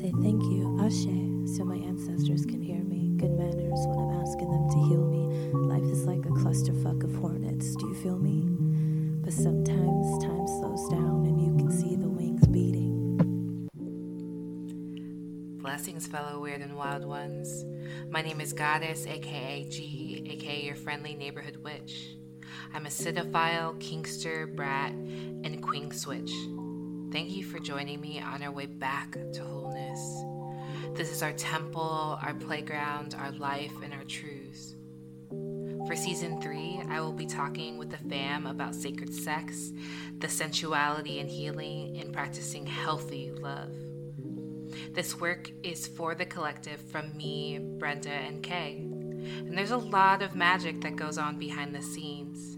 say thank you, Ashe, so my ancestors can hear me. Good manners when I'm asking them to heal me. Life is like a clusterfuck of hornets, do you feel me? But sometimes time slows down and you can see the wings beating. Blessings, fellow weird and wild ones. My name is Goddess, aka G, aka your friendly neighborhood witch. I'm a cinephile, kinkster, brat, and queen switch. Thank you for joining me on our way back to wholeness. This is our temple, our playground, our life, and our truths. For season three, I will be talking with the fam about sacred sex, the sensuality and healing, and practicing healthy love. This work is for the collective from me, Brenda, and Kay. And there's a lot of magic that goes on behind the scenes.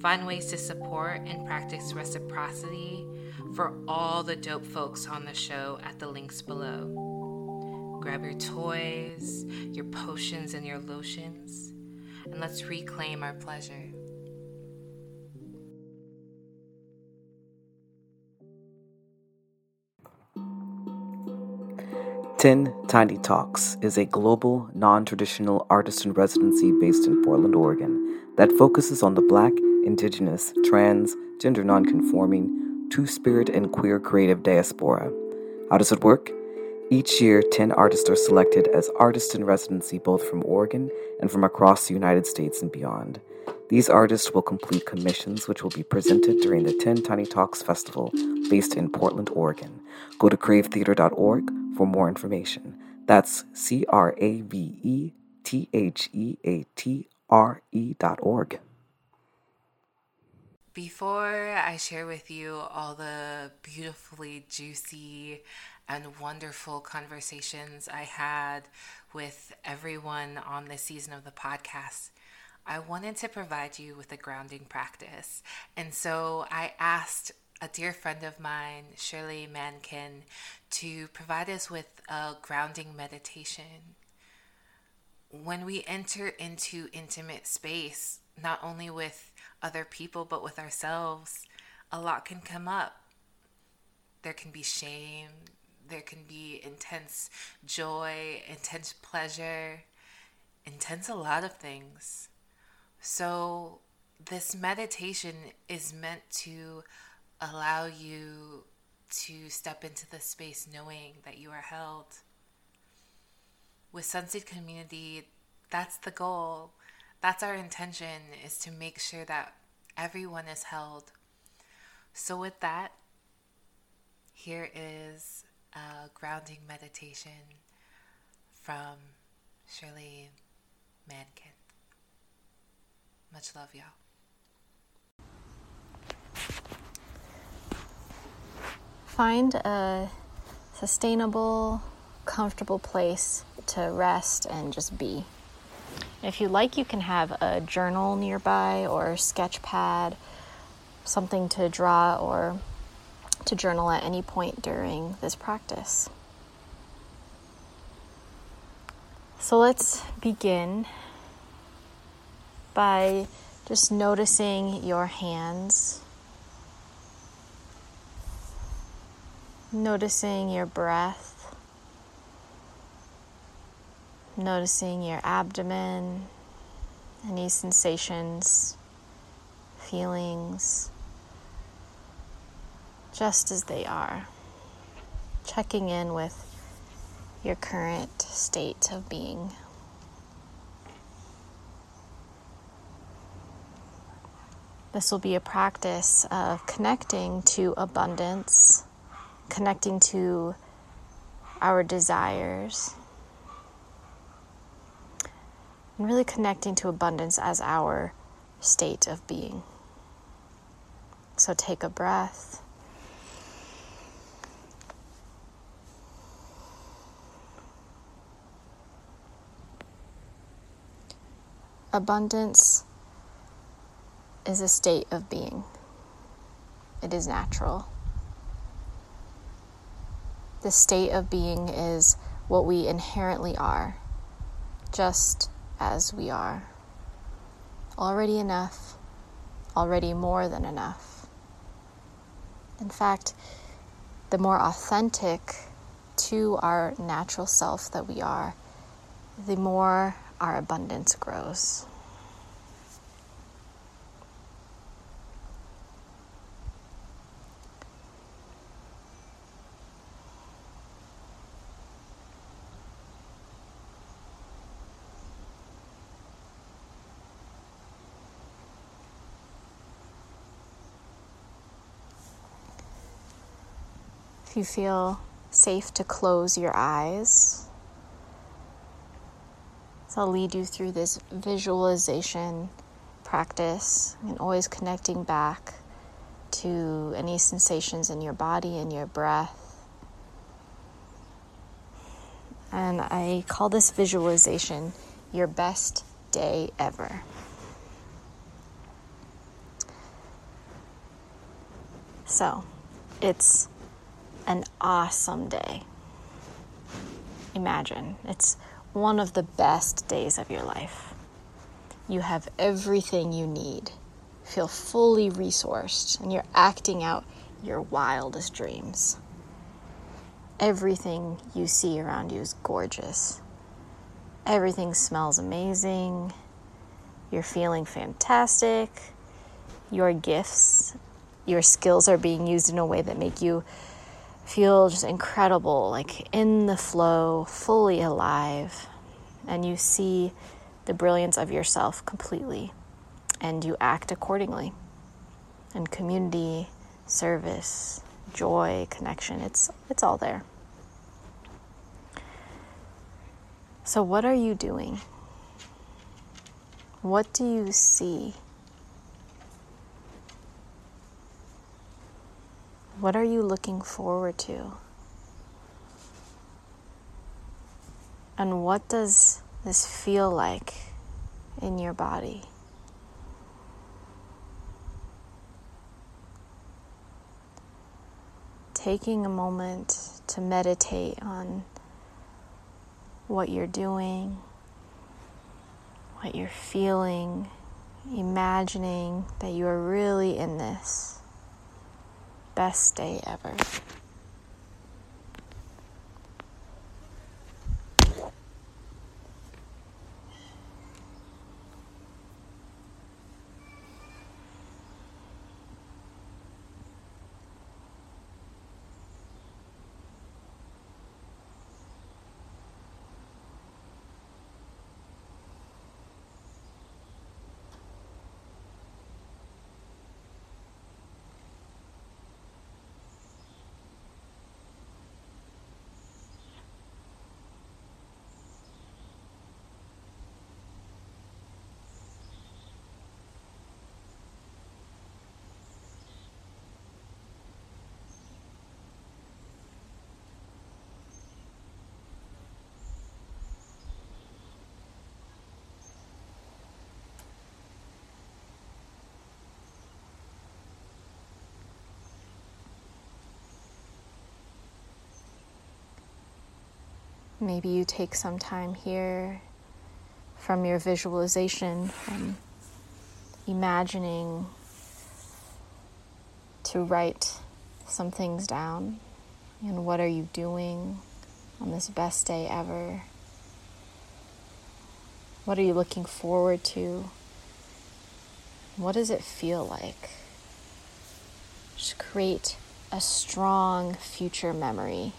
Find ways to support and practice reciprocity for all the dope folks on the show at the links below. Grab your toys, your potions, and your lotions, and let's reclaim our pleasure. 10 Tiny Talks is a global, non traditional artist in residency based in Portland, Oregon, that focuses on the Black, Indigenous, trans, gender non-conforming, two spirit, and queer creative diaspora. How does it work? Each year, 10 artists are selected as artists in residency both from Oregon and from across the United States and beyond. These artists will complete commissions which will be presented during the 10 Tiny Talks Festival based in Portland, Oregon. Go to cravetheatre.org for more information. That's C R A V E T H E A T R E dot org. Before I share with you all the beautifully juicy and wonderful conversations I had with everyone on this season of the podcast, I wanted to provide you with a grounding practice. And so I asked a dear friend of mine, Shirley Mankin, to provide us with a grounding meditation. When we enter into intimate space, not only with other people, but with ourselves, a lot can come up. There can be shame, there can be intense joy, intense pleasure, intense a lot of things. So, this meditation is meant to allow you to step into the space knowing that you are held. With Sunseed Community, that's the goal. That's our intention is to make sure that everyone is held. So with that, here is a grounding meditation from Shirley Mankin. Much love, y'all. Find a sustainable, comfortable place to rest and just be. If you like, you can have a journal nearby or sketch pad, something to draw or to journal at any point during this practice. So let's begin by just noticing your hands Noticing your breath, noticing your abdomen, any sensations, feelings, just as they are. Checking in with your current state of being. This will be a practice of connecting to abundance connecting to our desires, and really connecting to abundance as our state of being. So take a breath. Abundance is a state of being. It is natural. The state of being is what we inherently are, just as we are. Already enough, already more than enough. In fact, the more authentic to our natural self that we are, the more our abundance grows. If you feel safe to close your eyes, so I'll lead you through this visualization practice and always connecting back to any sensations in your body and your breath. And I call this visualization your best day ever. So, it's an awesome day. Imagine it's one of the best days of your life. You have everything you need, feel fully resourced, and you're acting out your wildest dreams. Everything you see around you is gorgeous. Everything smells amazing. You're feeling fantastic. Your gifts, your skills are being used in a way that make you feel just incredible, like in the flow, fully alive, and you see the brilliance of yourself completely, and you act accordingly. And community, service, joy, connection, it's, it's all there. So, what are you doing? What do you see? What are you looking forward to? And what does this feel like in your body? Taking a moment to meditate on what you're doing, what you're feeling, imagining that you are really in this best day ever. Maybe you take some time here from your visualization, from imagining to write some things down. And what are you doing on this best day ever? What are you looking forward to? What does it feel like? Just create a strong future memory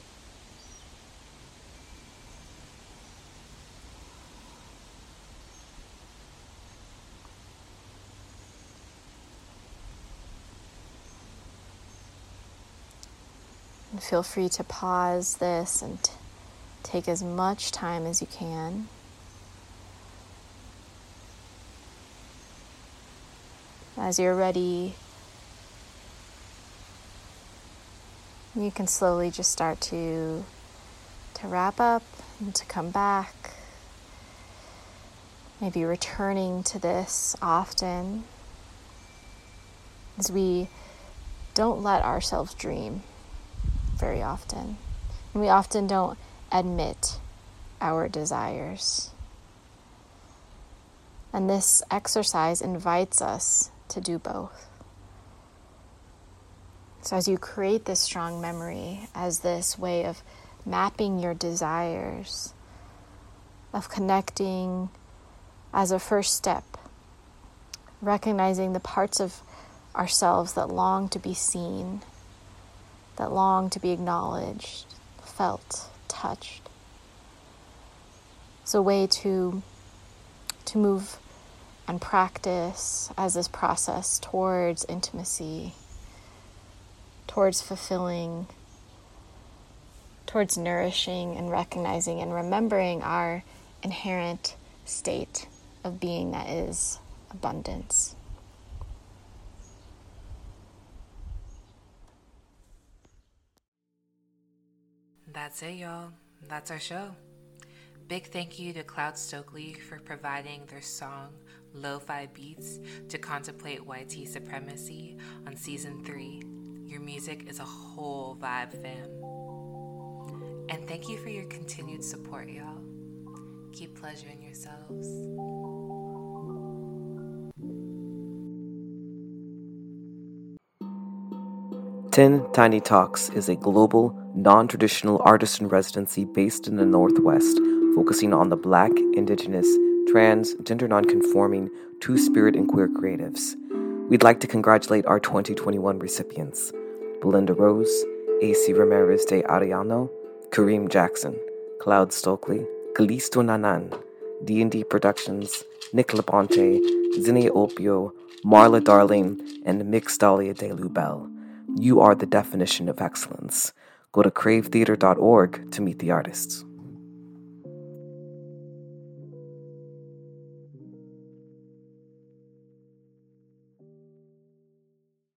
feel free to pause this and t- take as much time as you can. As you're ready, you can slowly just start to to wrap up and to come back. Maybe returning to this often as we don't let ourselves dream very often. And we often don't admit our desires. And this exercise invites us to do both. So, as you create this strong memory as this way of mapping your desires, of connecting as a first step, recognizing the parts of ourselves that long to be seen, that long to be acknowledged, felt, touched. It's a way to, to move and practice as this process towards intimacy, towards fulfilling, towards nourishing and recognizing and remembering our inherent state of being that is abundance. That's it, y'all. That's our show. Big thank you to Cloud Stokely for providing their song Lo-Fi Beats to contemplate YT supremacy on season 3. Your music is a whole vibe, fam. And thank you for your continued support, y'all. Keep pleasuring yourselves. 10 Tiny Talks is a global, non traditional artist in residency based in the Northwest, focusing on the Black, Indigenous, trans, gender nonconforming, two spirit, and queer creatives. We'd like to congratulate our 2021 recipients Belinda Rose, AC Ramirez de Arellano, Kareem Jackson, Cloud Stokely, Kalisto Nanan, D&D Productions, Nick Labonte, Zinni Opio, Marla Darling, and Mixdalia de Lubel. You are the definition of excellence. Go to cravetheatre.org to meet the artists.